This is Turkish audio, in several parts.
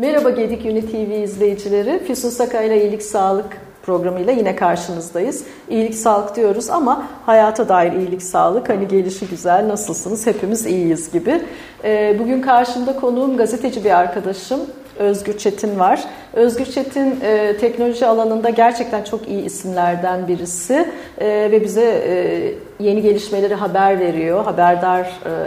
Merhaba Gedik Uni TV izleyicileri. Füsun Sakay'la İyilik Sağlık programıyla yine karşınızdayız. İyilik sağlık diyoruz ama hayata dair iyilik sağlık hani gelişi güzel nasılsınız hepimiz iyiyiz gibi. Ee, bugün karşımda konuğum gazeteci bir arkadaşım Özgür Çetin var. Özgür Çetin e, teknoloji alanında gerçekten çok iyi isimlerden birisi e, ve bize e, yeni gelişmeleri haber veriyor, haberdar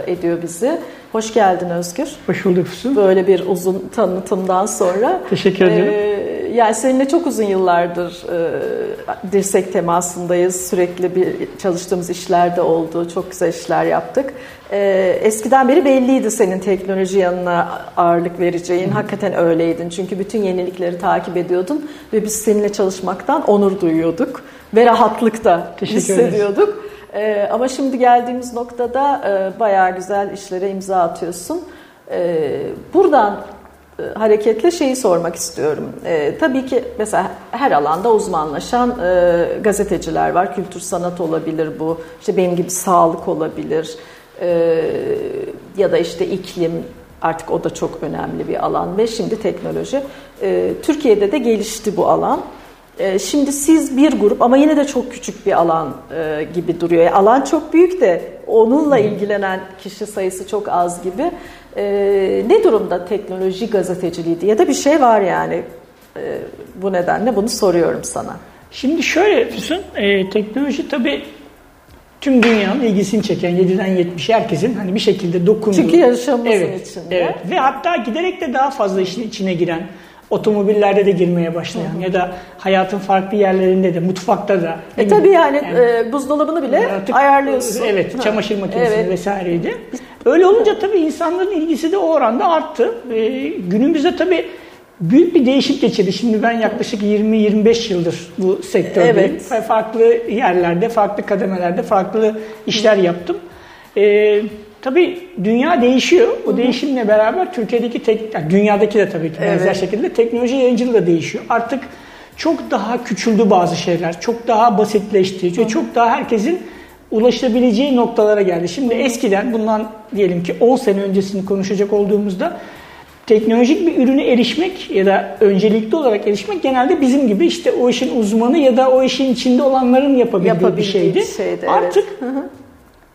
e, ediyor bizi. Hoş geldin Özgür. Hoş bulduk Füsun. Böyle bir uzun tanıtımdan sonra. Teşekkür ederim. Ee, yani seninle çok uzun yıllardır e, dirsek temasındayız. Sürekli bir çalıştığımız işlerde oldu. Çok güzel işler yaptık. E, eskiden beri belliydi senin teknoloji yanına ağırlık vereceğin. Hakikaten öyleydin. Çünkü bütün yenilikleri takip ediyordun ve biz seninle çalışmaktan onur duyuyorduk ve rahatlık da hissediyorduk. Ee, ama şimdi geldiğimiz noktada e, bayağı güzel işlere imza atıyorsun. Ee, buradan e, hareketle şeyi sormak istiyorum. Ee, tabii ki mesela her alanda uzmanlaşan e, gazeteciler var. Kültür sanat olabilir bu. İşte benim gibi sağlık olabilir. Ee, ya da işte iklim artık o da çok önemli bir alan ve şimdi teknoloji. Ee, Türkiye'de de gelişti bu alan. Ee, şimdi siz bir grup ama yine de çok küçük bir alan e, gibi duruyor. Yani alan çok büyük de onunla ilgilenen kişi sayısı çok az gibi. Ee, ne durumda teknoloji gazeteciliği diye de bir şey var yani. Ee, bu nedenle bunu soruyorum sana. Şimdi şöyle Füsun, e, teknoloji tabii tüm dünyanın ilgisini çeken 7'den 70 herkesin hani bir şekilde dokunduğu. Çünkü yaşamımızın evet, içinde. Evet. Ve hatta giderek de daha fazla işin içine giren otomobillerde de girmeye başlayan hı hı. ya da hayatın farklı yerlerinde de mutfakta da. E tabii yani, yani e, buzdolabını bile artık, ayarlıyorsun. Evet, çamaşır makinesi evet. vesaireydi. Öyle olunca tabii insanların ilgisi de o oranda arttı. E, günümüzde tabii büyük bir değişim geçirdi. Şimdi ben yaklaşık 20-25 yıldır bu sektördeyim. Evet. Farklı yerlerde, farklı kademelerde, farklı işler yaptım. Ee, tabii dünya değişiyor. O Hı-hı. değişimle beraber Türkiye'deki, tek, yani dünyadaki de tabii ki benzer evet. şekilde teknoloji yayıncılığı da değişiyor. Artık çok daha küçüldü bazı şeyler. Çok daha basitleşti. Hı-hı. Çok daha herkesin ulaşabileceği noktalara geldi. Şimdi eskiden bundan diyelim ki 10 sene öncesini konuşacak olduğumuzda teknolojik bir ürüne erişmek ya da öncelikli olarak erişmek genelde bizim gibi işte o işin uzmanı ya da o işin içinde olanların yapabildiği, yapabildiği bir şeydi. şeydi Artık evet.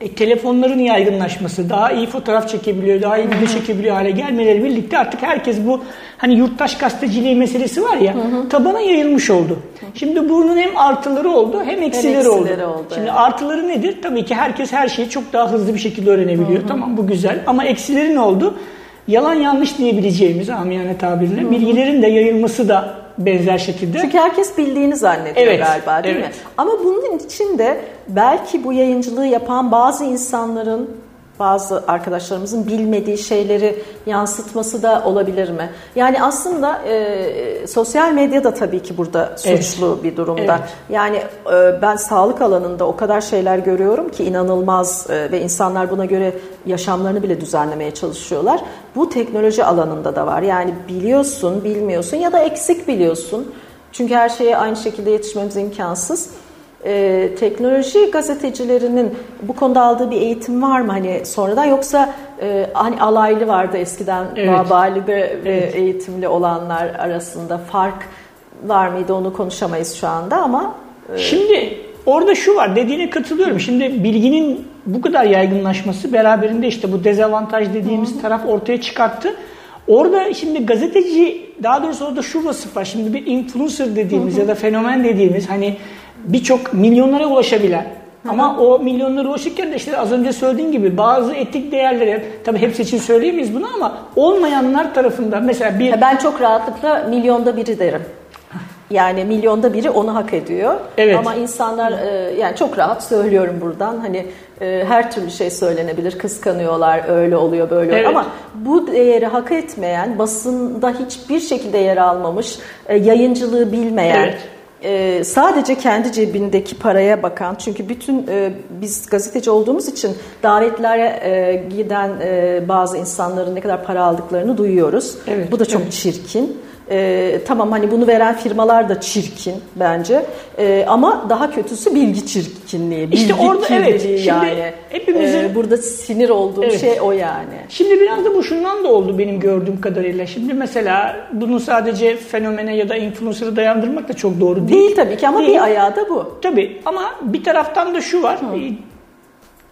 E, telefonların yaygınlaşması, daha iyi fotoğraf çekebiliyor, daha iyi video çekebiliyor hale gelmeleri birlikte artık herkes bu hani yurttaş gazeteciliği meselesi var ya hı hı. tabana yayılmış oldu. Şimdi bunun hem artıları oldu hem eksileri, hem eksileri oldu. oldu. Şimdi evet. artıları nedir? Tabii ki herkes her şeyi çok daha hızlı bir şekilde öğrenebiliyor. Hı hı. Tamam bu güzel ama eksileri ne oldu? Yalan yanlış diyebileceğimiz amiyane tabirle bilgilerin de yayılması da benzer şekilde. Çünkü herkes bildiğini zannediyor evet, galiba değil evet. mi? Ama bunun için de belki bu yayıncılığı yapan bazı insanların bazı arkadaşlarımızın bilmediği şeyleri yansıtması da olabilir mi? Yani aslında e, sosyal medya da tabii ki burada suçlu evet. bir durumda. Evet. Yani e, ben sağlık alanında o kadar şeyler görüyorum ki inanılmaz e, ve insanlar buna göre yaşamlarını bile düzenlemeye çalışıyorlar. Bu teknoloji alanında da var. Yani biliyorsun, bilmiyorsun ya da eksik biliyorsun. Çünkü her şeye aynı şekilde yetişmemiz imkansız e, teknoloji gazetecilerinin bu konuda aldığı bir eğitim var mı hani sonradan yoksa e, hani alaylı vardı eskiden evet. vabali ve evet. eğitimli olanlar arasında fark var mıydı onu konuşamayız şu anda ama e... şimdi orada şu var dediğine katılıyorum şimdi bilginin bu kadar yaygınlaşması beraberinde işte bu dezavantaj dediğimiz Hı. taraf ortaya çıkarttı. Orada şimdi gazeteci daha doğrusu orada şu vasıf var. Şimdi bir influencer dediğimiz ya da fenomen dediğimiz hani birçok milyonlara ulaşabilen ama o milyonlara ulaşırken de işte az önce söylediğim gibi bazı etik değerleri tabii hepsi için söyleyemeyiz bunu ama olmayanlar tarafından mesela bir... Ben çok rahatlıkla milyonda biri derim. Yani milyonda biri onu hak ediyor. Evet. Ama insanlar e, yani çok rahat söylüyorum buradan hani e, her türlü şey söylenebilir. Kıskanıyorlar, öyle oluyor, böyle evet. oluyor. Ama bu değeri hak etmeyen, basında hiçbir şekilde yer almamış, e, yayıncılığı bilmeyen, evet e, sadece kendi cebindeki paraya bakan çünkü bütün e, biz gazeteci olduğumuz için davetlere e, giden e, bazı insanların ne kadar para aldıklarını duyuyoruz. Evet, Bu da çok evet. çirkin. E, tamam hani bunu veren firmalar da çirkin bence. E, ama daha kötüsü bilgi çirkinliği. Bilgi işte orada evet. Şimdi yani. hepimizin e, burada sinir olduğum evet. şey o yani. Şimdi biraz da bu şundan da oldu benim gördüğüm kadarıyla. Şimdi mesela bunu sadece fenomene ya da influencer'a dayandırmak da çok doğru değil. Değil tabii ki ama değil. bir ayağı da bu. Tabii ama bir taraftan da şu var. Hı.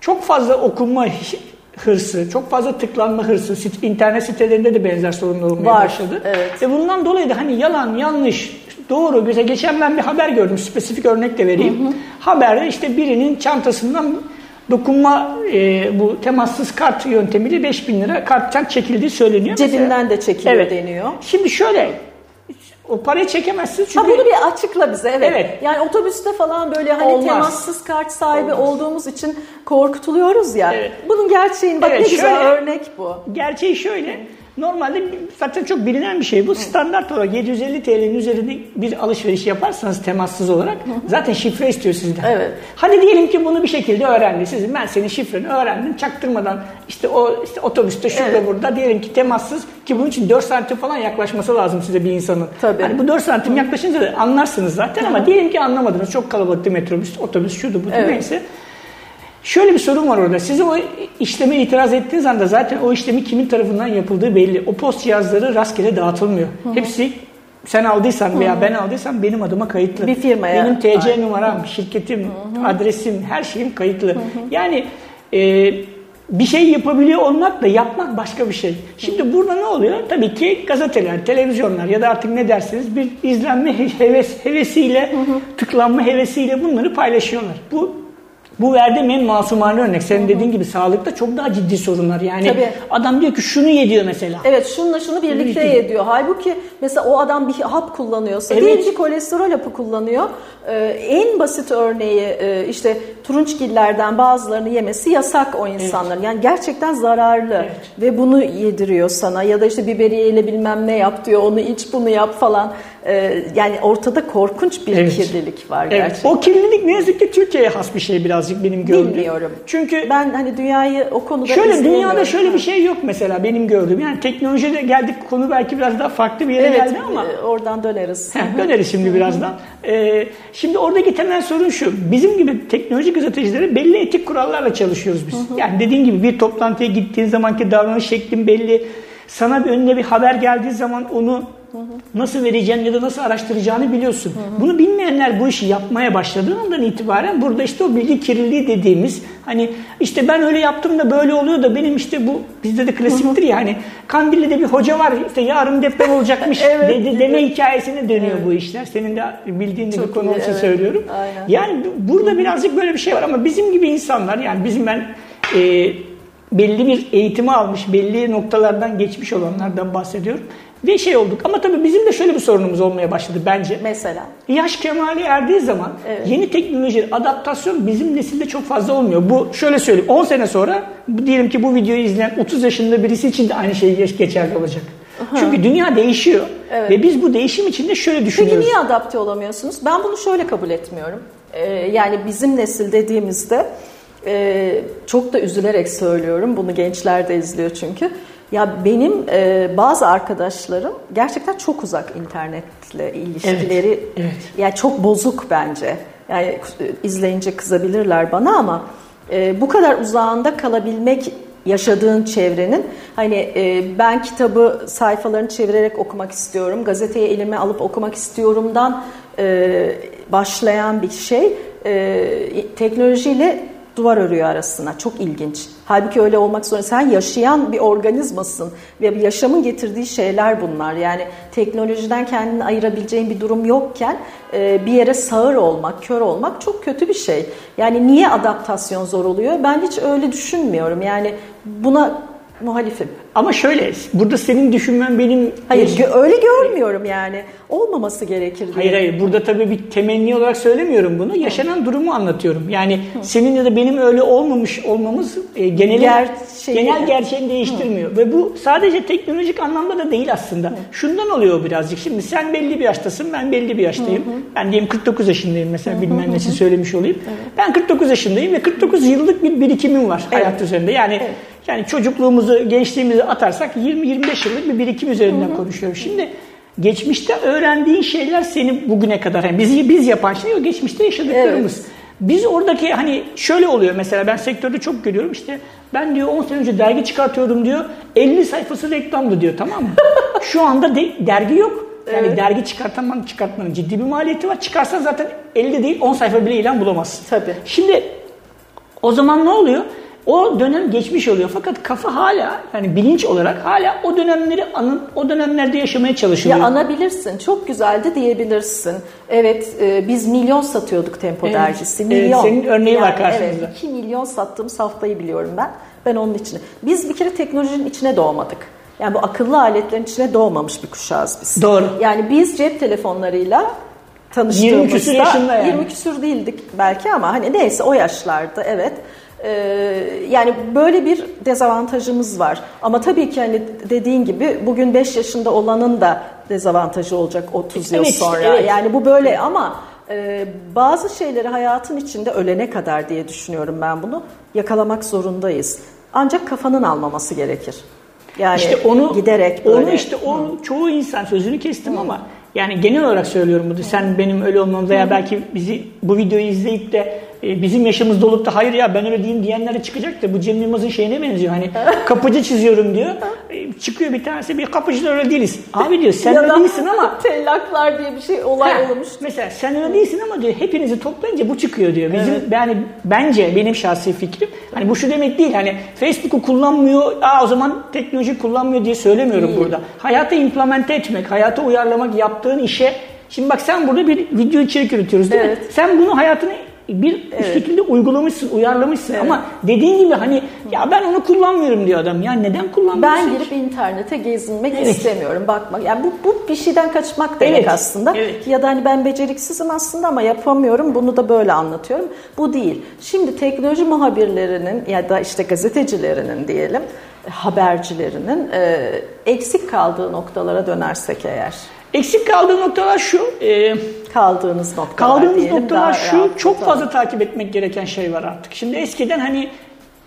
Çok fazla okunma hırsı, çok fazla tıklanma hırsı, internet sitelerinde de benzer sorunlar olmaya Var, başladı. Evet. Ve bundan dolayı da hani yalan, yanlış, doğru. Mesela geçen ben bir haber gördüm, spesifik örnek de vereyim. Hı hı. Haberde işte birinin çantasından dokunma e, bu temassız kart yöntemiyle 5000 lira karttan çekildiği söyleniyor. Cebinden Mesela, de çekiliyor evet. deniyor. Şimdi şöyle o parayı çekemezsin çünkü... Ha bunu bir açıkla bize evet. evet. Yani otobüste falan böyle hani Olmaz. temassız kart sahibi Olmaz. olduğumuz için korkutuluyoruz ya. Evet. Bunun gerçeğin bak evet, ne güzel örnek bu. Gerçeği şöyle. Normalde zaten çok bilinen bir şey bu. Standart olarak 750 TL'nin üzerinde bir alışveriş yaparsanız temassız olarak zaten şifre istiyor sizden. Evet. Hadi diyelim ki bunu bir şekilde öğrendi. Sizin ben senin şifreni öğrendim çaktırmadan işte o işte otobüste şurada evet. burada diyelim ki temassız ki bunun için 4 santim falan yaklaşması lazım size bir insanın. Tabii. Hani bu 4 santim yaklaşınca da anlarsınız zaten ama diyelim ki anlamadınız. Çok kalabalık metrobüs, otobüs şudu bu evet. neyse. Şöyle bir sorun var orada. Size o işleme itiraz ettiğiniz anda zaten o işlemi kimin tarafından yapıldığı belli. O post cihazları rastgele dağıtılmıyor. Hı hı. Hepsi sen aldıysan veya ben aldıysam benim adıma kayıtlı. Bir firmaya. Benim TC Aynen. numaram, şirketim, hı hı. adresim, her şeyim kayıtlı. Hı hı. Yani e, bir şey yapabiliyor olmak da yapmak başka bir şey. Şimdi burada ne oluyor? Tabii ki gazeteler, televizyonlar ya da artık ne dersiniz bir izlenme heves, hevesiyle, hı hı. tıklanma hevesiyle bunları paylaşıyorlar. Bu bu verdiğim en masumane örnek. Senin dediğin gibi sağlıkta çok daha ciddi sorunlar. Yani Tabii. adam diyor ki şunu ye diyor mesela. Evet şununla şunu birlikte ye diyor. Halbuki mesela o adam bir hap kullanıyorsa evet. diyelim ki kolesterol hapı kullanıyor. Ee, en basit örneği e, işte turunçgillerden bazılarını yemesi yasak o insanların. Evet. Yani gerçekten zararlı evet. ve bunu yediriyor sana ya da işte biberiyeyle bilmem ne yap diyor onu iç bunu yap falan. Ee, yani ortada korkunç bir evet. kirlilik var evet. gerçekten. O kirlilik ne yazık ki Türkiye'ye has bir şey birazcık benim gördüğüm. Bilmiyorum. Çünkü ben hani dünyayı o konuda Şöyle dünyada şöyle bir şey yok mesela benim gördüğüm. Yani teknolojide geldik konu belki biraz daha farklı bir yere evet, geldi ama. E, oradan döneriz. Heh, döneriz şimdi birazdan. Ee, şimdi oradaki temel sorun şu. Bizim gibi teknoloji gazetecileri belli etik kurallarla çalışıyoruz biz. Yani dediğin gibi bir toplantıya gittiğin zamanki davranış şeklin belli. Sana bir önüne bir haber geldiği zaman onu Nasıl vereceğini ya da nasıl araştıracağını biliyorsun. Bunu bilmeyenler bu işi yapmaya başladığından itibaren burada işte o bilgi kirliliği dediğimiz hani işte ben öyle yaptım da böyle oluyor da benim işte bu bizde de klasiktir ya hani Kandilli'de bir hoca var işte yarın deprem olacakmış evet, dedi, deme hikayesine dönüyor evet. bu işler. Senin de bildiğin de bir konu için evet. söylüyorum. Aynen. Yani burada birazcık böyle bir şey var ama bizim gibi insanlar yani bizim ben e, belli bir eğitimi almış, belli noktalardan geçmiş olanlardan bahsediyorum. Ve şey olduk ama tabii bizim de şöyle bir sorunumuz olmaya başladı bence. Mesela? Yaş kemali erdiği zaman evet. yeni teknoloji, adaptasyon bizim nesilde çok fazla olmuyor. Bu şöyle söyleyeyim 10 sene sonra diyelim ki bu videoyu izleyen 30 yaşında birisi için de aynı şey geçerli olacak. Aha. Çünkü dünya değişiyor evet. ve biz bu değişim içinde şöyle düşünüyoruz. Peki niye adapte olamıyorsunuz? Ben bunu şöyle kabul etmiyorum. Ee, yani bizim nesil dediğimizde e, çok da üzülerek söylüyorum. Bunu gençler de izliyor çünkü ya benim e, bazı arkadaşlarım gerçekten çok uzak internetle ilişkileri. Evet, evet. Yani çok bozuk bence. Yani izleyince kızabilirler bana ama e, bu kadar uzağında kalabilmek yaşadığın çevrenin hani e, ben kitabı sayfalarını çevirerek okumak istiyorum, gazeteyi elime alıp okumak istiyorumdan e, başlayan bir şey e, teknolojiyle duvar örüyor arasına. Çok ilginç. Halbuki öyle olmak zorunda. Sen yaşayan bir organizmasın ve yaşamın getirdiği şeyler bunlar. Yani teknolojiden kendini ayırabileceğin bir durum yokken e, bir yere sağır olmak, kör olmak çok kötü bir şey. Yani niye adaptasyon zor oluyor? Ben hiç öyle düşünmüyorum. Yani buna muhalifim. Ama şöyle, burada senin düşünmen benim... Hayır, gö- öyle görmüyorum yani. Olmaması gerekir diye. Hayır hayır, burada tabii bir temenni olarak söylemiyorum bunu. Yaşanan durumu anlatıyorum. Yani Hı. senin ya da benim öyle olmamış olmamız e, genel, Gerçeği, genel gerçeğini değiştirmiyor. Hı. Ve bu sadece teknolojik anlamda da değil aslında. Hı. Şundan oluyor birazcık. Şimdi sen belli bir yaştasın, ben belli bir yaştayım. Hı. Ben diyelim 49 yaşındayım mesela, bilmem ne söylemiş olayım. Evet. Ben 49 yaşındayım ve 49 yıllık bir birikimim var evet. hayat üzerinde. Yani evet. Yani çocukluğumuzu, gençliğimizi atarsak 20-25 yıllık bir birikim üzerinden hı hı. konuşuyorum. Şimdi geçmişte öğrendiğin şeyler seni bugüne kadar yani biz biz yapan şey o geçmişte yaşadıklarımız. Evet. Biz oradaki hani şöyle oluyor mesela ben sektörde çok görüyorum işte ben diyor 10 sene önce dergi çıkartıyordum diyor 50 sayfası reklamdı diyor tamam mı? Şu anda de, dergi yok. Yani evet. dergi çıkartamam çıkartmanın ciddi bir maliyeti var. Çıkarsan zaten 50 değil 10 sayfa bile ilan bulamazsın. Tabii. Şimdi o zaman ne oluyor? O dönem geçmiş oluyor fakat kafa hala yani bilinç olarak hala o dönemleri anın o dönemlerde yaşamaya çalışıyor. Ya anabilirsin. Çok güzeldi diyebilirsin. Evet e, biz milyon satıyorduk Tempo evet. dergisi. Milyon. Evet, senin örneği yani, var karşımızda. Evet 2 milyon sattığımız haftayı biliyorum ben. Ben onun için. Biz bir kere teknolojinin içine doğmadık. Yani bu akıllı aletlerin içine doğmamış bir kuşağız biz. Doğru. Yani biz cep telefonlarıyla tanıştığımızda 20 küsur yaşında yani. 20 küsur değildik belki ama hani neyse o yaşlarda evet. Ee, yani böyle bir dezavantajımız var. Ama tabii ki hani dediğin gibi bugün 5 yaşında olanın da dezavantajı olacak 30 yıl sonra. Evet. Yani bu böyle ama e, bazı şeyleri hayatın içinde ölene kadar diye düşünüyorum ben bunu yakalamak zorundayız. Ancak kafanın almaması gerekir. Yani işte onu giderek böyle. Onu işte o Hı. çoğu insan sözünü kestim Hı. ama yani genel olarak söylüyorum bunu. Sen benim öyle olmam veya belki bizi bu videoyu izleyip de e, bizim yaşımızda olup da hayır ya ben öyle değilim diyenlere çıkacak da bu Cem Yılmaz'ın şeyine benziyor. Hani kapıcı çiziyorum diyor. E, çıkıyor bir tanesi bir kapıcı öyle değiliz. Abi diyor sen öyle değilsin ama. Tellaklar diye bir şey olay ha, olmuş. Mesela sen öyle değilsin ama diyor hepinizi toplayınca bu çıkıyor diyor. Bizim evet. yani bence benim şahsi fikrim hani bu şu demek değil hani Facebook'u kullanmıyor aa o zaman teknoloji kullanmıyor diye söylemiyorum değil. burada. Hayata implemente etmek, hayata uyarlamak yaptığın işe Şimdi bak sen burada bir video içerik üretiyoruz değil evet. mi? Sen bunu hayatına bir evet. şekilde uygulamışsın, uyarlamışsın evet. ama dediğin gibi hani ya ben onu kullanmıyorum diyor adam. Ya neden kullanmıyorsun? Ben girip internete gezinmek evet. istemiyorum, bakmak. Yani bu, bu bir şeyden kaçmak demek evet. aslında. Evet. Ya da hani ben beceriksizim aslında ama yapamıyorum. Bunu da böyle anlatıyorum. Bu değil. Şimdi teknoloji muhabirlerinin ya da işte gazetecilerinin diyelim habercilerinin e, eksik kaldığı noktalara dönersek eğer. Eksik kaldığı noktalar şu. E, kaldığınız noktalar Kaldığımız diyelim, noktalar şu. Çok fazla takip etmek gereken şey var artık. Şimdi eskiden hani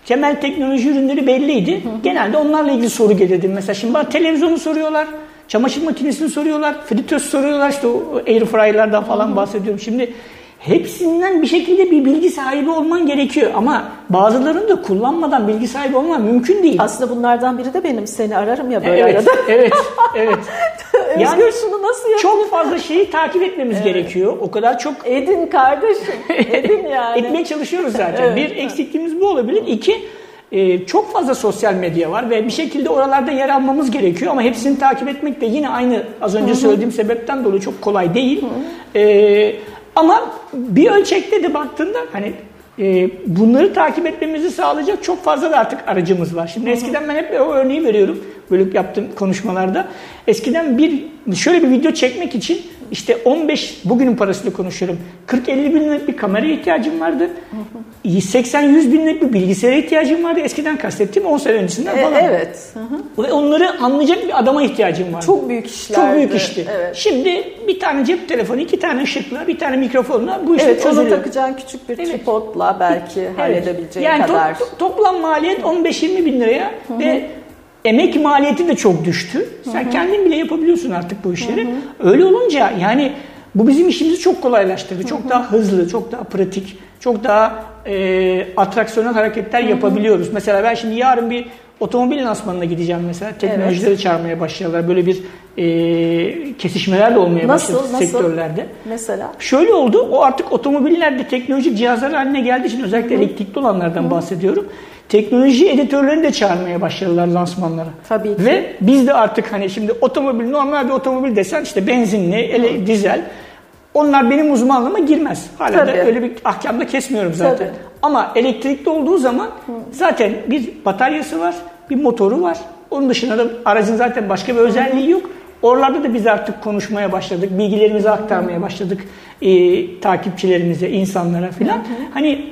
temel teknoloji ürünleri belliydi. Hı hı. Genelde onlarla ilgili soru gelirdi. Mesela şimdi bana televizyonu soruyorlar. Çamaşır makinesini soruyorlar. Fritöz soruyorlar. İşte o airfryer'lardan falan hı hı. bahsediyorum. Şimdi Hepsinden bir şekilde bir bilgi sahibi olman gerekiyor ama bazılarını da kullanmadan bilgi sahibi olman mümkün değil. Aslında bunlardan biri de benim seni ararım ya böyle evet, arada. Evet, evet. Yani Özgür şunu nasıl yapıyor? Çok fazla şeyi takip etmemiz evet. gerekiyor. O kadar çok... Edin kardeşim, edin yani. Etmeye çalışıyoruz zaten. evet. Bir eksikliğimiz bu olabilir. İki, e, çok fazla sosyal medya var ve bir şekilde oralarda yer almamız gerekiyor ama hepsini takip etmek de yine aynı az önce söylediğim sebepten dolayı çok kolay değil. E, ama bir ölçekte de baktığında hani e, bunları takip etmemizi sağlayacak çok fazla da artık aracımız var. Şimdi eskiden ben hep o örneği veriyorum bölüp yaptığım konuşmalarda. Eskiden bir şöyle bir video çekmek için işte 15 bugünün parasıyla konuşuyorum. 40-50 bin liralık bir kamera ihtiyacım vardı. 80-100 bin liralık bir bilgisayara ihtiyacım vardı. Eskiden kastettiğim 10 sene öncesinden e, falan. E, evet. Ve onları anlayacak bir adama ihtiyacım vardı. Çok büyük işler. Çok büyük işti. Evet. Şimdi bir tane cep telefonu, iki tane ışıkla, bir tane mikrofonla bu iş evet, çözülüyor. Evet, takacağın küçük bir evet. tripodla belki evet. halledebileceğin yani kadar. Yani to- toplam maliyet 15-20 bin liraya Hı-hı. ve emek maliyeti de çok düştü. Sen hı hı. kendin bile yapabiliyorsun artık bu işleri. Hı hı. Öyle olunca yani bu bizim işimizi çok kolaylaştırdı. Çok hı hı. daha hızlı, çok daha pratik, çok daha e, atraksiyonel hareketler hı hı. yapabiliyoruz. Mesela ben şimdi yarın bir otomobil lansmanına gideceğim mesela. Teknolojileri evet. çağırmaya başlıyorlar. Böyle bir e, kesişmeler de olmaya nasıl, başladı nasıl? sektörlerde. Mesela? Şöyle oldu. O artık otomobillerde teknolojik cihazlar haline geldiği için özellikle Hı-hı. elektrikli olanlardan Hı-hı. bahsediyorum teknoloji editörlerini de çağırmaya başladılar lansmanlara. Tabii ki. Ve biz de artık hani şimdi otomobil normal bir otomobil desen işte benzinli, ele, dizel onlar benim uzmanlığıma girmez. Hala Tabii. da öyle bir ahkamda kesmiyorum zaten. Tabii. Ama elektrikli olduğu zaman zaten bir bataryası var, bir motoru var. Onun dışında da aracın zaten başka bir özelliği yok. Oralarda da biz artık konuşmaya başladık, bilgilerimizi aktarmaya başladık e, takipçilerimize, insanlara filan. Hani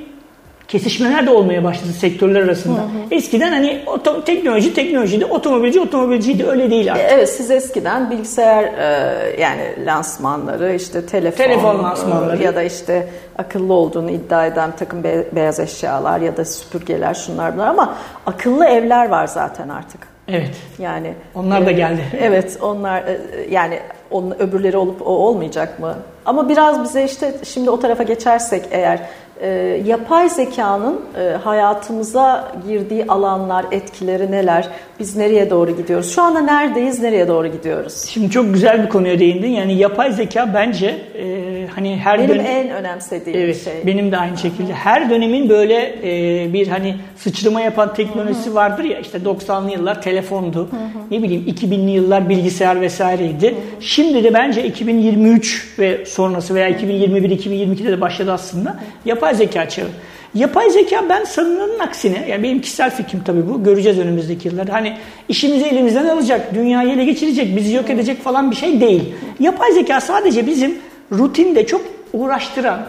kesişmeler de olmaya başladı sektörler arasında. Hı hı. Eskiden hani oto, teknoloji teknolojiydi, otomobilci otomobilciydi öyle değil artık. Evet siz eskiden bilgisayar e, yani lansmanları işte telefon, telefon lansmanları e, ya da işte akıllı olduğunu iddia eden takım be, beyaz eşyalar ya da süpürgeler şunlar bunlar ama akıllı evler var zaten artık. Evet. Yani onlar da geldi. Evet, onlar e, yani onun öbürleri olup o olmayacak mı? Ama biraz bize işte şimdi o tarafa geçersek eğer e, yapay zekanın e, hayatımıza girdiği alanlar, etkileri neler? Biz nereye doğru gidiyoruz? Şu anda neredeyiz, nereye doğru gidiyoruz? Şimdi çok güzel bir konuya değindin. Yani yapay zeka bence e, hani her benim dönem... en önemsediğim evet, şey. Benim de aynı şekilde. Her dönemin böyle e, bir hani sıçrama yapan teknolojisi vardır ya işte 90'lı yıllar telefondu. Ne bileyim 2000'li yıllar bilgisayar vesaireydi. Şimdi de bence 2023 ve sonrası veya 2021-2022'de de başladı aslında. Yapay zeka çağı. Yapay zeka ben sanılanın aksine, yani benim kişisel fikrim tabii bu, göreceğiz önümüzdeki yıllarda. Hani işimizi elimizden alacak, dünyayı ele geçirecek, bizi yok edecek falan bir şey değil. Yapay zeka sadece bizim rutinde çok uğraştıran,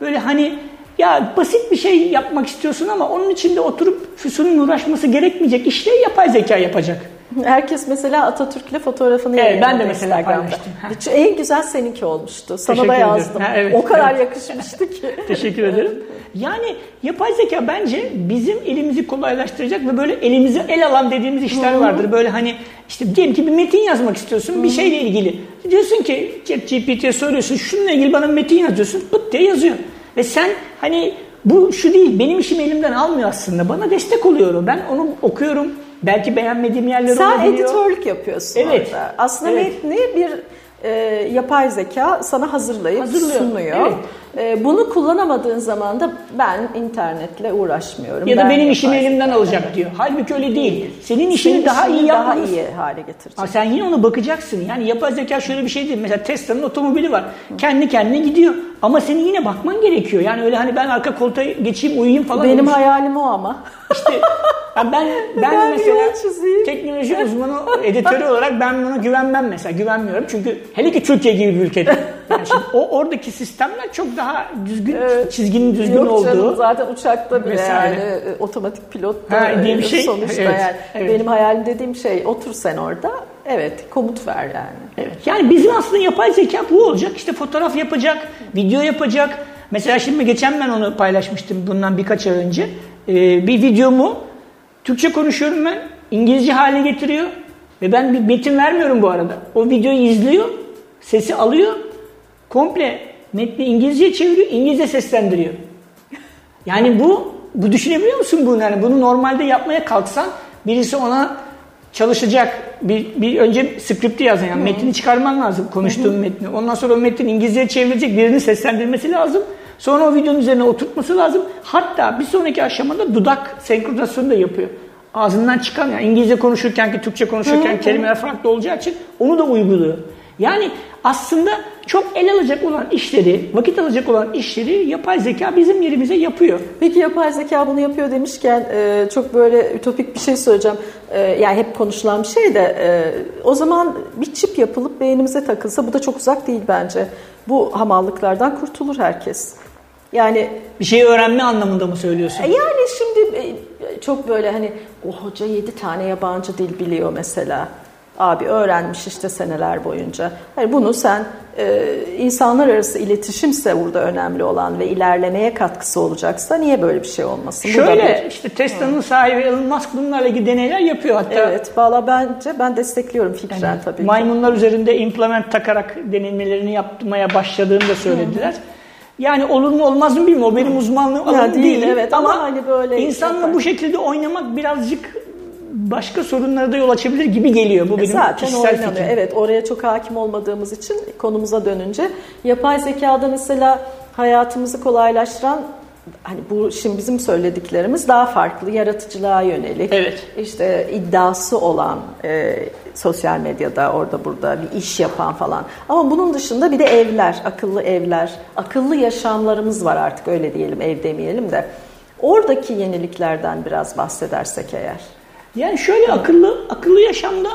böyle hani ya basit bir şey yapmak istiyorsun ama onun içinde oturup Füsun'un uğraşması gerekmeyecek işleri yapay zeka yapacak. Herkes mesela Atatürk'le fotoğrafını Evet, ben de mesela paylaştım. En güzel seninki olmuştu. Sana Teşekkür da yazdım. Ha, evet, o kadar evet. yakışmıştı ki. Teşekkür ederim. Yani yapay zeka bence bizim elimizi kolaylaştıracak ve böyle elimizi el alan dediğimiz işler vardır. Böyle hani işte diyelim ki bir metin yazmak istiyorsun bir şeyle ilgili. Diyorsun ki ChatGPT'ye soruyorsun şununla ilgili bana metin yazıyorsun pıt diye yazıyor. Ve sen hani bu şu değil benim işimi elimden almıyor aslında. Bana destek oluyor. Ben onu okuyorum. Belki beğenmediğim yerler Sen olabiliyor. editörlük yapıyorsun Evet. orada. Aslında Evet. metni bir e, yapay zeka sana hazırlayıp Hazırlıyor. sunuyor. Evet. E, bunu kullanamadığın zaman da ben internetle uğraşmıyorum. Ya da Ben benim işimi elimden alacak diyor. Halbuki öyle değil. Senin işini Senin daha işini iyi daha yapmanız iyi hale getirecek. Ama sen yine ona bakacaksın. Yani yapay zeka şöyle bir şey değil. Mesela Tesla'nın otomobili var. Kendi kendine gidiyor. Ama senin yine bakman gerekiyor. Yani öyle hani ben arka koltuğa geçeyim uyuyayım falan. Benim olmuş. hayalim o ama. İşte ya ben ben, Ben mesela teknoloji uzmanı editörü olarak ben buna güvenmem mesela güvenmiyorum çünkü hele ki Türkiye gibi bir ülkede yani şimdi o oradaki sistemler çok daha düzgün Evet. çizginin düzgün Yok olduğu canım zaten uçakta bile Vesaire. yani e, otomatik pilot da Ha, diye bir e, şey. sonuçta Evet, yani. evet. Benim hayalim dediğim şey otur sen orada evet komut ver yani. Evet. Yani bizim aslında yapay zeka bu olacak. İşte fotoğraf yapacak, video yapacak. Mesela şimdi geçen ben onu paylaşmıştım bundan birkaç ay önce. Ee, bir videomu Türkçe konuşuyorum ben. İngilizce hale getiriyor. Ve ben bir metin vermiyorum bu arada. O videoyu izliyor, sesi alıyor. Komple metni İngilizce çeviriyor, İngilizce seslendiriyor. Yani bu, bu düşünebiliyor musun bunu? Yani bunu normalde yapmaya kalksan birisi ona çalışacak. Bir, bir önce skripti yazan yani metni çıkarman lazım konuştuğun metni. Ondan sonra o metin İngilizceye çevrilecek birinin seslendirmesi lazım. Sonra o videonun üzerine oturtması lazım. Hatta bir sonraki aşamada dudak senkronizasyonu da yapıyor. Ağzından çıkan yani İngilizce konuşurken ki Türkçe konuşurken kelimeler farklı olacağı için onu da uyguluyor. Yani aslında çok el alacak olan işleri, vakit alacak olan işleri yapay zeka bizim yerimize yapıyor. Peki yapay zeka bunu yapıyor demişken e, çok böyle ütopik bir şey söyleyeceğim. E, yani hep konuşulan bir şey de e, o zaman bir çip yapılıp beynimize takılsa bu da çok uzak değil bence. Bu hamallıklardan kurtulur herkes. Yani Bir şeyi öğrenme anlamında mı söylüyorsun? yani şimdi çok böyle hani o hoca yedi tane yabancı dil biliyor mesela. Abi öğrenmiş işte seneler boyunca. Hani bunu sen e, insanlar arası iletişimse burada önemli olan ve ilerlemeye katkısı olacaksa niye böyle bir şey olmasın? Şöyle bir- işte Tesla'nın sahibi Elon Musk bunlarla ilgili deneyler yapıyor hatta. Evet, valla bence ben destekliyorum fikren Yani tabii. ki. Maymunlar üzerinde implement takarak denemelerini yapmaya başladığını da söylediler. Yani olur mu olmaz mı bilmiyorum. O benim uzmanlığım Ya alanım değil, değil. evet, ama hani böyle insanla yapar. bu şekilde oynamak birazcık başka sorunlara da yol açabilir gibi geliyor. Bu E benim Zaten kişisel oynanıyor. fikrim. Evet oraya çok hakim olmadığımız için konumuza dönünce yapay zekada mesela hayatımızı kolaylaştıran hani bu şimdi bizim söylediklerimiz daha farklı yaratıcılığa yönelik. Evet. işte iddiası olan e, sosyal medyada orada burada bir iş yapan falan. Ama bunun dışında bir de evler, akıllı evler, akıllı yaşamlarımız var artık öyle diyelim ev demeyelim de. Oradaki yeniliklerden biraz bahsedersek eğer. Yani şöyle akıllı akıllı yaşamda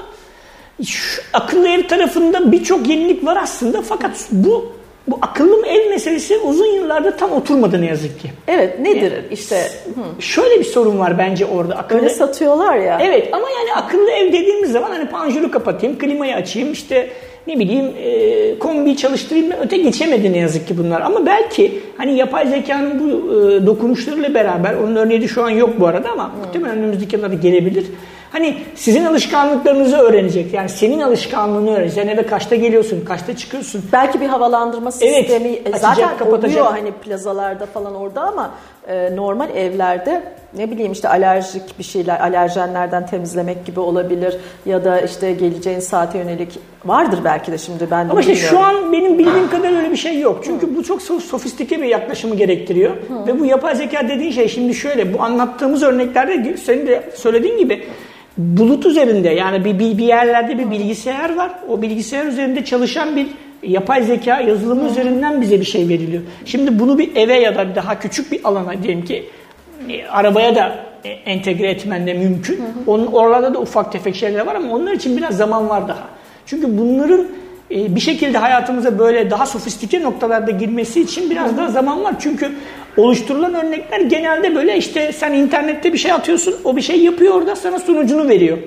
şu akıllı ev tarafında birçok yenilik var aslında fakat bu bu akıllı ev meselesi uzun yıllarda tam oturmadı ne yazık ki. Evet nedir işte Şöyle bir sorun var bence orada akıllı öyle satıyorlar ya. Evet ama yani akıllı ev dediğimiz zaman hani panjuru kapatayım, klimayı açayım, işte ne bileyim e, kombiyi çalıştırayım öte geçemedi ne yazık ki bunlar. Ama belki hani yapay zekanın bu e, dokunuşlarıyla beraber, onun örneği de şu an yok bu arada ama muhtemelen önümüzdeki yıllarda gelebilir. Hani sizin alışkanlıklarınızı öğrenecek. Yani senin alışkanlığını öğrenecek. Sen eve kaçta geliyorsun, kaçta çıkıyorsun. Belki bir havalandırma sistemi evet, açacak, zaten kapatacak. oluyor hani plazalarda falan orada ama e, normal evlerde ne bileyim işte alerjik bir şeyler, alerjenlerden temizlemek gibi olabilir ya da işte geleceğin saate yönelik vardır belki de şimdi ben de Ama işte şu an benim bildiğim kadar öyle bir şey yok. Çünkü Hı. bu çok sofistike bir yaklaşımı gerektiriyor. Hı. Ve bu yapay zeka dediğin şey şimdi şöyle bu anlattığımız örneklerde senin de söylediğin gibi bulut üzerinde yani bir, bir, bir yerlerde bir bilgisayar var. O bilgisayar üzerinde çalışan bir yapay zeka yazılımı üzerinden bize bir şey veriliyor. Şimdi bunu bir eve ya da daha küçük bir alana diyelim ki e, arabaya da e, entegre etmen de mümkün. Hı hı. Onun orada da ufak tefek şeyler var ama onlar için biraz zaman var daha. Çünkü bunların e, bir şekilde hayatımıza böyle daha sofistike noktalarda girmesi için biraz daha zaman var. Çünkü oluşturulan örnekler genelde böyle işte sen internette bir şey atıyorsun, o bir şey yapıyor orada sana sunucunu veriyor.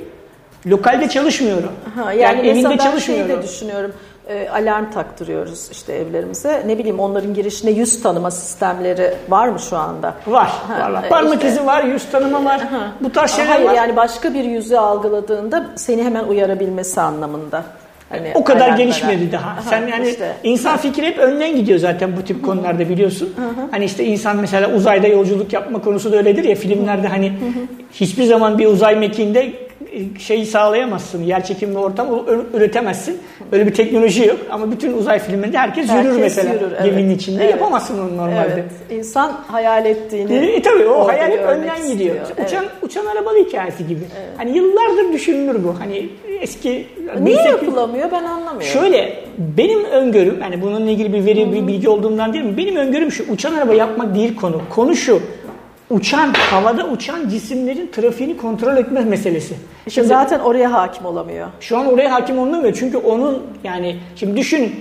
Lokalde çalışmıyor. Ha, yani, yani evinde. Ben de düşünüyorum e, alarm taktırıyoruz işte evlerimize. Ne bileyim onların girişine yüz tanıma sistemleri var mı şu anda? Var. Ha, var. Parmak işte, izi var, yüz tanıma var. Ha. Bu tarz şeyler Hayır, var. Yani başka bir yüzü algıladığında seni hemen uyarabilmesi anlamında. Hani o kadar gelişmedi daha. Aha, Sen yani işte. insan fikri hep önden gidiyor zaten bu tip konularda biliyorsun. Hı. Hani işte insan mesela uzayda yolculuk yapma konusu da öyledir ya filmlerde hani hiçbir zaman bir uzay mekiğinde şeyi sağlayamazsın. Yer çekimli ortam üretemezsin. Öyle bir teknoloji yok. Ama bütün uzay filminde herkes, herkes yürür mesela yürür, evet. geminin içinde. Evet. Yapamazsın onu normalde. Evet. İnsan hayal ettiğini. E, tabii o hayal hep önden gidiyor. Evet. Uçan uçan arabalı hikayesi gibi. Evet. Hani yıllardır düşünülür bu. Hani eski Niye yapılamıyor ben anlamıyorum. Şöyle benim öngörüm yani bununla ilgili bir veri bir bilgi olduğundan değil mi? Benim öngörüm şu uçan araba yapmak değil konu. Konu şu uçan, havada uçan cisimlerin trafiğini kontrol etme meselesi. Şimdi, zaten oraya hakim olamıyor. Şu an oraya hakim olamıyor çünkü onun yani şimdi düşün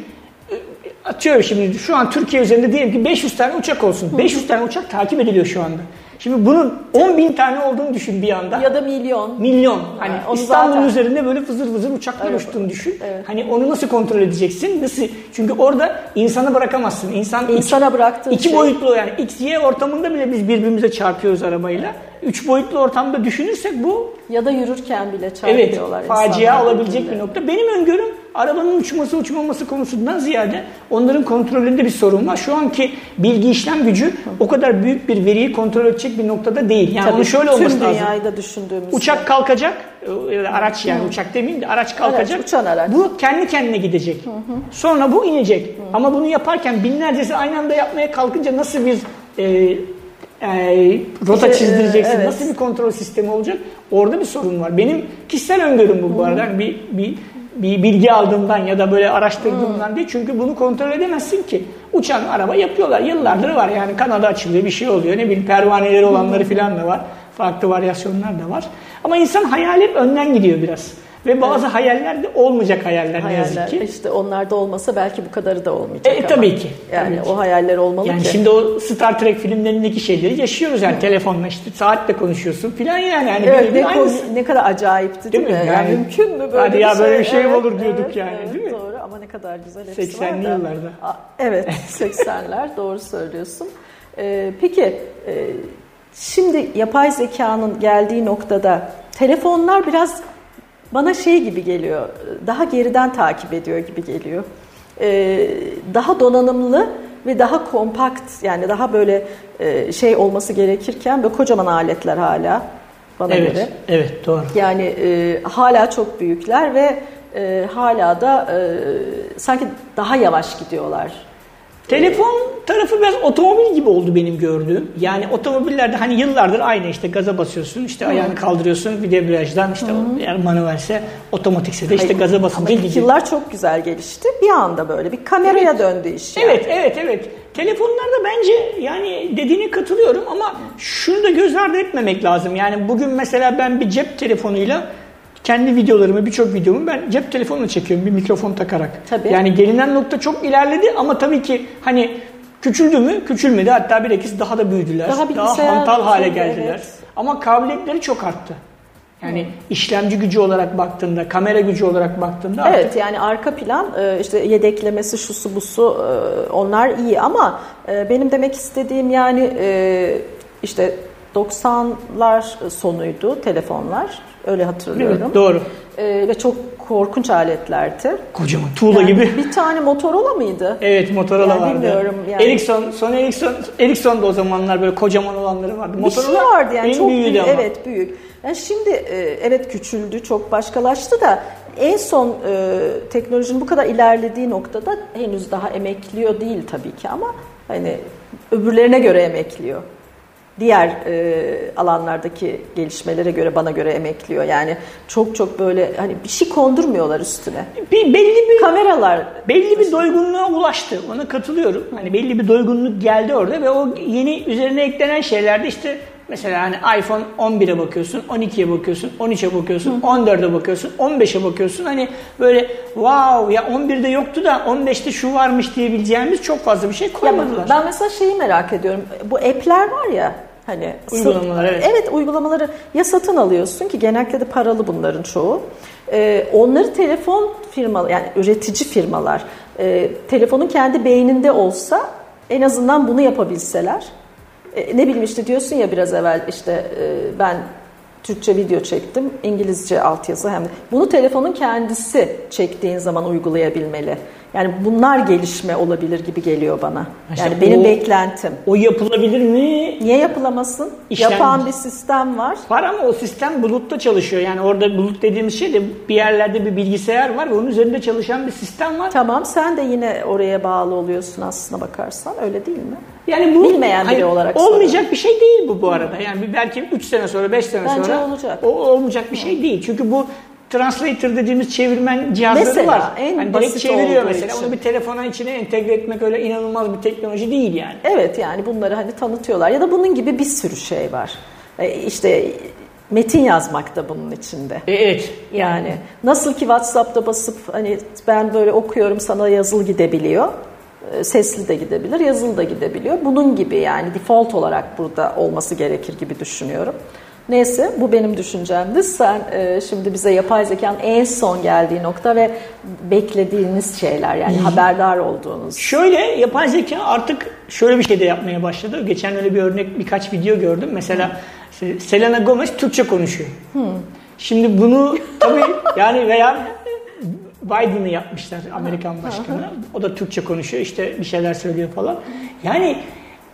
atıyorum şimdi şu an Türkiye üzerinde diyelim ki 500 tane uçak olsun. 500 tane uçak takip ediliyor şu anda. Şimdi bunun 10 bin tane olduğunu düşün bir anda. Ya da milyon. Milyon. Hani yani İstanbul'un zaten... üzerinde böyle fızır fızır uçaklar evet. uçtuğunu düşün. Evet. Hani onu nasıl kontrol edeceksin? Nasıl? Çünkü orada insana bırakamazsın. İnsan insana bıraktığın iki şey. boyutlu yani X Y ortamında bile biz birbirimize çarpıyoruz arabayla. Üç boyutlu ortamda düşünürsek bu ya da yürürken bile çarpıyorlar. Evet. Facia olabilecek bir nokta. Benim öngörüm arabanın uçması uçmaması konusundan ziyade onların kontrolünde bir sorun var. Şu anki bilgi işlem gücü o kadar büyük bir veriyi kontrol edecek bir noktada değil. Yani Tabii, onu şöyle olması lazım. dünyayı da düşündüğümüzde. Uçak kalkacak, e, araç yani Hı. uçak demeyeyim de araç kalkacak. Araç, uçan araç. Bu kendi kendine gidecek. Hı hı. Sonra bu inecek. Hı. Ama bunu yaparken binlercesi aynı anda yapmaya kalkınca nasıl bir e, e, rota çizdireceksin. Evet. Nasıl bir kontrol sistemi olacak? Orada bir sorun var. Benim kişisel öngörüm bu bu arada. Yani bir, bir bir bilgi aldığımdan ya da böyle araştırdığımdan hmm. değil. Çünkü bunu kontrol edemezsin ki. Uçan araba yapıyorlar. Yıllardır var. Yani Kanada açılıyor bir şey oluyor. Ne bileyim pervaneleri olanları hmm. falan da var. Farklı varyasyonlar da var. Ama insan hayal hep önden gidiyor biraz. Ve bazı evet. hayaller de olmayacak hayaller, hayaller ne yazık ki. İşte onlar da olmasa belki bu kadarı da olmayacak e, ama. Tabii ki. Yani tabii o hayaller olmalı yani ki. şimdi o Star Trek filmlerindeki şeyleri yaşıyoruz yani telefonla işte saatle konuşuyorsun filan yani. yani evet, ne, aynısı. ne kadar acayipti değil, değil mi? Yani, yani mümkün mü böyle hadi bir ya şey? böyle bir şey evet, olur diyorduk evet, yani evet, değil mi? Doğru ama ne kadar güzel 80'li yıllarda. Evet 80'ler doğru söylüyorsun. Ee, peki e, şimdi yapay zekanın geldiği noktada telefonlar biraz bana şey gibi geliyor, daha geriden takip ediyor gibi geliyor. Ee, daha donanımlı ve daha kompakt yani daha böyle e, şey olması gerekirken ve kocaman aletler hala bana evet, göre. Evet doğru. Yani e, hala çok büyükler ve e, hala da e, sanki daha yavaş gidiyorlar Telefon tarafı biraz otomobil gibi oldu benim gördüğüm. Yani otomobillerde hani yıllardır aynı işte gaza basıyorsun, işte Hı. ayağını kaldırıyorsun bir debriyajdan işte Hı. eğer manuelse otomatikse de işte Hayır, gaza basınca gidiyor. yıllar çok güzel gelişti. Bir anda böyle bir kameraya evet. döndü iş. Yani. Evet, evet, evet. Telefonlarda bence yani dediğine katılıyorum ama şunu da göz ardı etmemek lazım. Yani bugün mesela ben bir cep telefonuyla kendi videolarımı, birçok videomu ben cep telefonuna çekiyorum bir mikrofon takarak. Tabii. Yani gelinen nokta çok ilerledi ama tabii ki hani küçüldü mü? Küçülmedi. Hatta bir ikisi daha da büyüdüler. Daha, daha hantal hale geldiler. Evet. Ama kabiliyetleri çok arttı. Yani hmm. işlemci gücü olarak baktığında, kamera gücü olarak baktığında Evet artık... yani arka plan e, işte yedeklemesi şusu busu e, onlar iyi ama e, benim demek istediğim yani işte 90'lar sonuydu telefonlar. Öyle hatırlıyorum. Evet, doğru. Ee, ve çok korkunç aletlerdi. Kocaman tuğla yani gibi. Bir tane Motorola mıydı? Evet Motorola yani vardı. Bilmiyorum. Yani. Ericsson, Sony Ericsson, Ericsson da o zamanlar böyle kocaman olanları vardı. Motorola bir şey vardı yani çok büyük. Ama. Evet büyük. Yani şimdi e, evet küçüldü, çok başkalaştı da en son e, teknolojinin bu kadar ilerlediği noktada henüz daha emekliyor değil tabii ki ama hani öbürlerine göre emekliyor diğer e, alanlardaki gelişmelere göre bana göre emekliyor. Yani çok çok böyle hani bir şey kondurmuyorlar üstüne. Bir belli bir kameralar belli bir doygunluğa ulaştı. Ona katılıyorum. Hani belli bir doygunluk geldi orada ve o yeni üzerine eklenen şeylerde işte Mesela hani iPhone 11'e bakıyorsun, 12'ye bakıyorsun, 13'e bakıyorsun, 14'e bakıyorsun, 15'e bakıyorsun. Hani böyle wow ya 11'de yoktu da 15'te şu varmış diyebileceğimiz çok fazla bir şey koymadılar. Ya ben mesela şeyi merak ediyorum. Bu app'ler var ya Hani uygulamalar evet. Evet uygulamaları ya satın alıyorsun ki genellikle de paralı bunların çoğu. Ee, onları telefon firmalar yani üretici firmalar e, telefonun kendi beyninde olsa en azından bunu yapabilseler. E, ne bileyim işte diyorsun ya biraz evvel işte e, ben Türkçe video çektim. İngilizce altyazı hem de. Bunu telefonun kendisi çektiğin zaman uygulayabilmeli. Yani bunlar gelişme olabilir gibi geliyor bana. Yani işte benim o, beklentim. O yapılabilir mi? Niye yapılamasın? İşlemci. Yapan bir sistem var. Var ama o sistem bulutta çalışıyor. Yani orada bulut dediğimiz şey de bir yerlerde bir bilgisayar var ve onun üzerinde çalışan bir sistem var. Tamam sen de yine oraya bağlı oluyorsun aslına bakarsan. Öyle değil mi? Yani bu bilmeyen biri olarak olmayacak soruyorum. bir şey değil bu bu arada. Yani belki 3 sene sonra 5 sene Bence sonra olacak. o olmayacak bir şey değil. Çünkü bu translator dediğimiz çevirmen cihazları mesela, var. En hani basit çeviriyor mesela. Için. Onu bir telefona içine entegre etmek öyle inanılmaz bir teknoloji değil yani. Evet yani bunları hani tanıtıyorlar. Ya da bunun gibi bir sürü şey var. E, işte metin yazmak da bunun içinde. E, evet. Yani nasıl ki WhatsApp'ta basıp hani ben böyle okuyorum sana yazılı gidebiliyor. E, sesli de gidebilir, yazılı da gidebiliyor. Bunun gibi yani default olarak burada olması gerekir gibi düşünüyorum. Neyse bu benim düşüncemdi. Sen e, şimdi bize yapay zekanın en son geldiği nokta ve beklediğiniz şeyler yani haberdar olduğunuz. Şöyle yapay zeka artık şöyle bir şey de yapmaya başladı. Geçen öyle bir örnek birkaç video gördüm. Mesela Hı. Selena Gomez Türkçe konuşuyor. Hı. Şimdi bunu tabii yani veya Biden'ı yapmışlar Amerikan başkanı. O da Türkçe konuşuyor işte bir şeyler söylüyor falan. Yani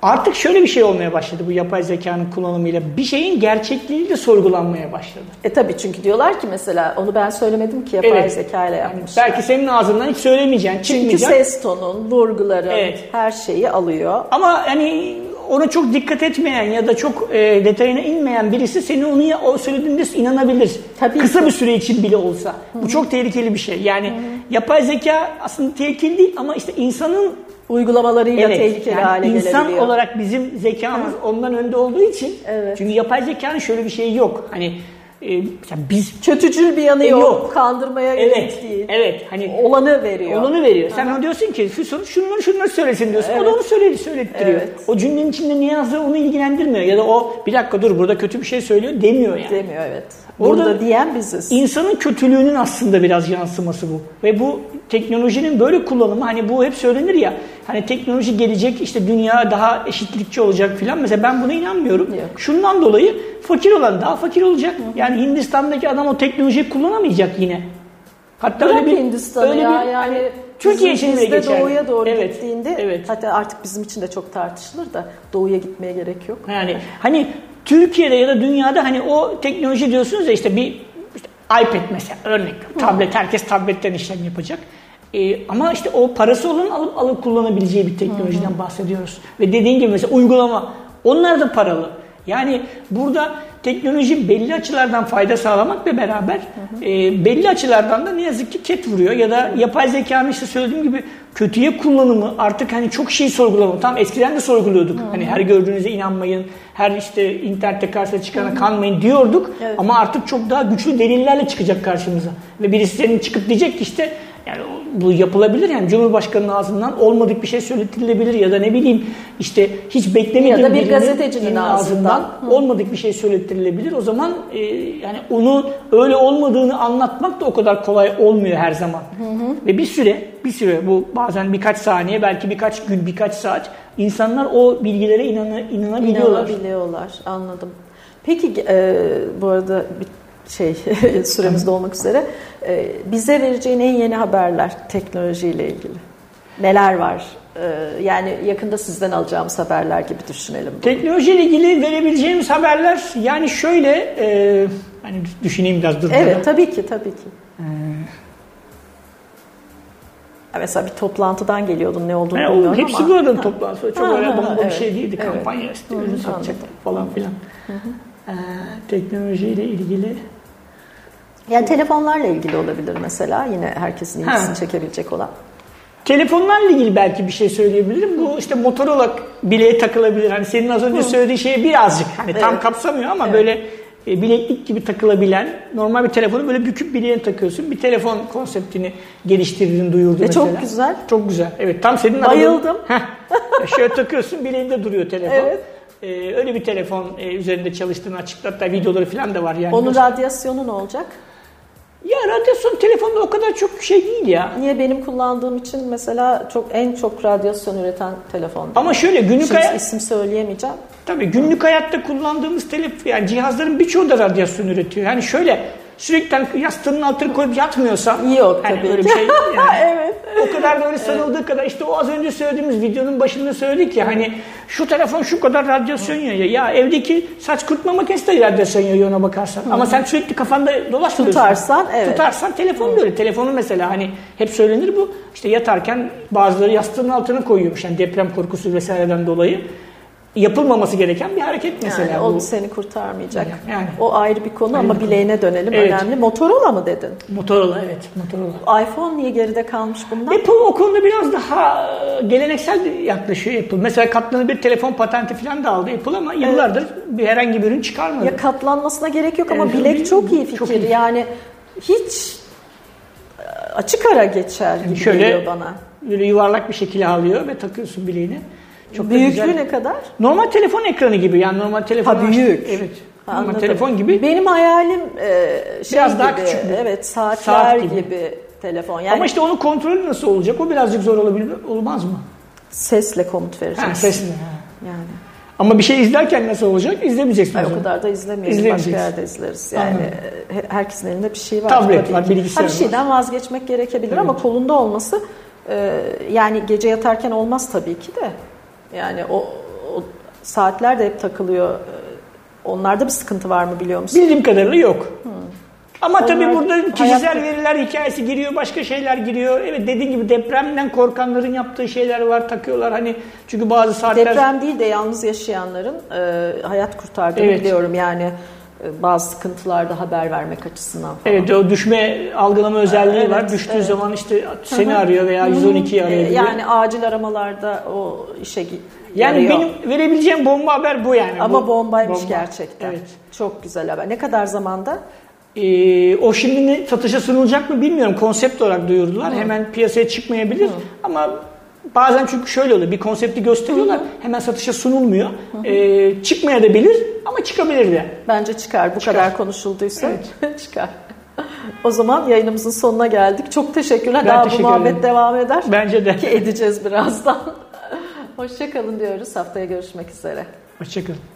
Artık şöyle bir şey olmaya başladı bu yapay zekanın kullanımıyla. Bir şeyin gerçekliği de sorgulanmaya başladı. E tabii çünkü diyorlar ki mesela onu ben söylemedim ki yapay evet. zeka ile yapmış. Yani belki senin ağzından hiç söylemeyeceksin, çıkmayacak. Çünkü ses tonun, vurguların evet. her şeyi alıyor. Ama hani ona çok dikkat etmeyen ya da çok e, detayına inmeyen birisi seni onu ya, o söylediğinde inanabilir. Tabii Kısa ki. bir süre için bile olsa. Hı-hı. Bu çok tehlikeli bir şey. Yani Hı-hı. yapay zeka aslında tehlikeli değil ama işte insanın uygulamalarıyla evet, tehlikeli yani hale insan gelebiliyor. İnsan olarak bizim zekamız evet. ondan önde olduğu için evet. çünkü yapay zekanın şöyle bir şeyi yok. Hani e, biz kötücül bir yanı e, yok. yok. Kandırmaya evet, değil. Evet. Hani olanı veriyor. Olanı veriyor. Sen ona diyorsun ki Füsun şunları şunları söylesin diyorsun. Evet. O da onu söyledi, söylettiriyor. Evet. O cümlenin içinde ne yazdığı onu ilgilendirmiyor. Ya da o bir dakika dur burada kötü bir şey söylüyor demiyor yani. Demiyor evet. Burada Orada diyen biziz. İnsanın kötülüğünün aslında biraz yansıması bu. Ve bu teknolojinin böyle kullanımı hani bu hep söylenir ya hani teknoloji gelecek işte dünya daha eşitlikçi olacak filan. Mesela ben buna inanmıyorum. Yok. Şundan dolayı fakir olan daha fakir olacak. Yani Hindistan'daki adam o teknolojiyi kullanamayacak yine. Hatta Bırak öyle bir Hindistan'ı öyle ya, bir, yani hani Türkiye için bile geçerli. doğuya doğru evet, gittiğinde evet. hatta artık bizim için de çok tartışılır da doğuya gitmeye gerek yok. Yani hani Türkiye'de ya da dünyada hani o teknoloji diyorsunuz ya işte bir işte iPad mesela örnek. Tablet herkes tabletten işlem yapacak. Ee, ama işte o parası olan alıp alıp kullanabileceği bir teknolojiden bahsediyoruz. Ve dediğin gibi mesela uygulama onlar da paralı. Yani burada teknoloji belli açılardan fayda sağlamakla beraber hı hı. E, belli açılardan da ne yazık ki ket vuruyor ya da yapay zekanın işte söylediğim gibi kötüye kullanımı artık hani çok şey sorgulama. Tam eskiden de sorguluyorduk. Hı hı. Hani her gördüğünüze inanmayın, her işte internette karşısına çıkana hı hı. kanmayın diyorduk. Evet. Ama artık çok daha güçlü delillerle çıkacak karşımıza. Ve birisi senin çıkıp diyecek ki işte bu yapılabilir yani Cumhurbaşkanı'nın ağzından olmadık bir şey söyletilebilir ya da ne bileyim işte hiç beklemediğim ya da bir gazetecinin ağzından, ağzından olmadık bir şey söyletilebilir. O zaman e, yani onu öyle olmadığını anlatmak da o kadar kolay olmuyor her zaman. Hı hı. Ve bir süre bir süre bu bazen birkaç saniye belki birkaç gün birkaç saat insanlar o bilgilere inanı, inanabiliyorlar. İnanabiliyorlar anladım. Peki e, bu arada bir şey süremizde olmak üzere e, bize vereceğin en yeni haberler teknolojiyle ilgili. Neler var? E, yani yakında sizden alacağımız haberler gibi düşünelim. Bunu. Teknolojiyle ilgili verebileceğimiz haberler yani şöyle e, hani düşüneyim biraz dur. Evet tabii ki tabii ki. Ee, mesela bir toplantıdan geliyordun ne olduğunu yani bilmiyorum hepsi ama. Hepsi bu arada toplantısı. Çok ha, öyle bomba evet, bir şey değildi. Evet. Kampanya işte ürün satacaktık falan filan. Hı hı. Ee, teknolojiyle ilgili yani telefonlarla ilgili olabilir mesela yine herkesin ilgisini çekebilecek olan. Telefonlarla ilgili belki bir şey söyleyebilirim. Bu işte Motorola bileğe takılabilir. Hani senin az önce söylediğin şeye birazcık hani evet. tam kapsamıyor ama evet. böyle e, bileklik gibi takılabilen normal bir telefonu böyle büküp bileğine takıyorsun. Bir telefon konseptini geliştirdin, duyurdu e mesela. Çok güzel. Çok güzel. Evet tam senin Bayıldım. şöyle takıyorsun bileğinde duruyor telefon. Evet. Ee, öyle bir telefon e, üzerinde çalıştığını açıkladı. Hatta videoları falan da var yani. Onun radyasyonu ne olacak? Ya radyasyon telefonda o kadar çok şey değil ya. Niye benim kullandığım için mesela çok en çok radyasyon üreten telefon. Ama şöyle günlük hayat isim söyleyemeyeceğim. Tabii günlük hayatta kullandığımız telefon yani cihazların birçoğu da radyasyon üretiyor. Yani şöyle sürekli yastığının altına koyup yatmıyorsam yok yani tabii. Öyle bir şey yani, evet. O kadar da öyle sanıldığı evet. kadar işte o az önce söylediğimiz videonun başında söyledik ya hani şu telefon şu kadar radyasyon yayıyor. Ya evdeki saç kurutma makinesi de radyasyon yayıyor ona bakarsan. Hı. Ama sen sürekli kafanda dolaştırıyorsun. Tutarsan evet. Tutarsan telefon böyle. Telefonu mesela hani hep söylenir bu. İşte yatarken bazıları yastığının altına koyuyormuş. Yani deprem korkusu vesaireden dolayı yapılmaması gereken bir hareket mesela. Yani o bu. seni kurtarmayacak. Yani. O ayrı bir konu ayrı ama konu. bileğine dönelim evet. önemli. Motorola mı dedin? Motorola evet. Motorola. iPhone niye geride kalmış bundan? Apple o konuda biraz daha e, geleneksel yaklaşıyor Apple. Mesela katlanabilir telefon patenti falan da aldı Apple ama yıllardır evet. bir herhangi bir ürün çıkarmadı. Ya katlanmasına gerek yok ama evet, bilek çok iyi fikir. Çok iyi. Yani hiç e, açık ara geçer gibi Şöyle, geliyor bana. Böyle yuvarlak bir şekilde alıyor ve takıyorsun bileğine. Çok Büyüklüğü ne kadar? Normal telefon ekranı gibi yani normal telefon. Ha büyük. Evet. Normal Anladım. telefon gibi. Benim hayalim e, şey Biraz gibi, daha küçük. Evet saatler Saat gibi. gibi telefon. Yani, Ama işte onun kontrolü nasıl olacak? O birazcık zor olabilir, olmaz mı? Sesle komut vereceksin. Ha, sesle. Yani. Ama bir şey izlerken nasıl olacak? İzlemeyeceksin. Hayır, o kadar da izlemeyiz. Başka yerde izleriz. Yani Anladım. herkesin elinde bir şey var. Tablet var, bilgisayar var. Bir şeyden vazgeçmek gerekebilir evet. ama kolunda olması e, yani gece yatarken olmaz tabii ki de. Yani o, o saatler de hep takılıyor. Onlarda bir sıkıntı var mı biliyor musun? Bildiğim kadarıyla yok. Hmm. Ama Onlar tabii burada kişisel hayatta... veriler hikayesi giriyor, başka şeyler giriyor. Evet dediğin gibi depremden korkanların yaptığı şeyler var, takıyorlar. Hani çünkü bazı saatler... Deprem değil de yalnız yaşayanların e, hayat kurtardığını evet. biliyorum. Yani bazı sıkıntılarda haber vermek açısından falan. Evet o düşme algılama özelliği evet, var. Düştüğü evet. zaman işte seni arıyor veya 112'yi arıyor. Yani acil aramalarda o işe yani yarıyor. benim verebileceğim bomba haber bu yani. Ama bu, bombaymış bomba. gerçekten. Evet. Çok güzel haber. Ne kadar zamanda? Ee, o şimdi satışa sunulacak mı bilmiyorum. Konsept olarak duyurdular. Hı. Hemen piyasaya çıkmayabilir. Hı. Ama bazen çünkü şöyle oluyor. Bir konsepti gösteriyorlar. Hı. Hemen satışa sunulmuyor. Ee, çıkmaya da bilir ama çıkabilir de. Bence çıkar. Bu çıkar. kadar konuşulduysa evet. çıkar. O zaman yayınımızın sonuna geldik. Çok teşekkürler. Ben Daha teşekkür bu muhabbet ederim. devam eder. Bence de. Ki edeceğiz birazdan. Hoşçakalın diyoruz. Haftaya görüşmek üzere. Hoşçakalın.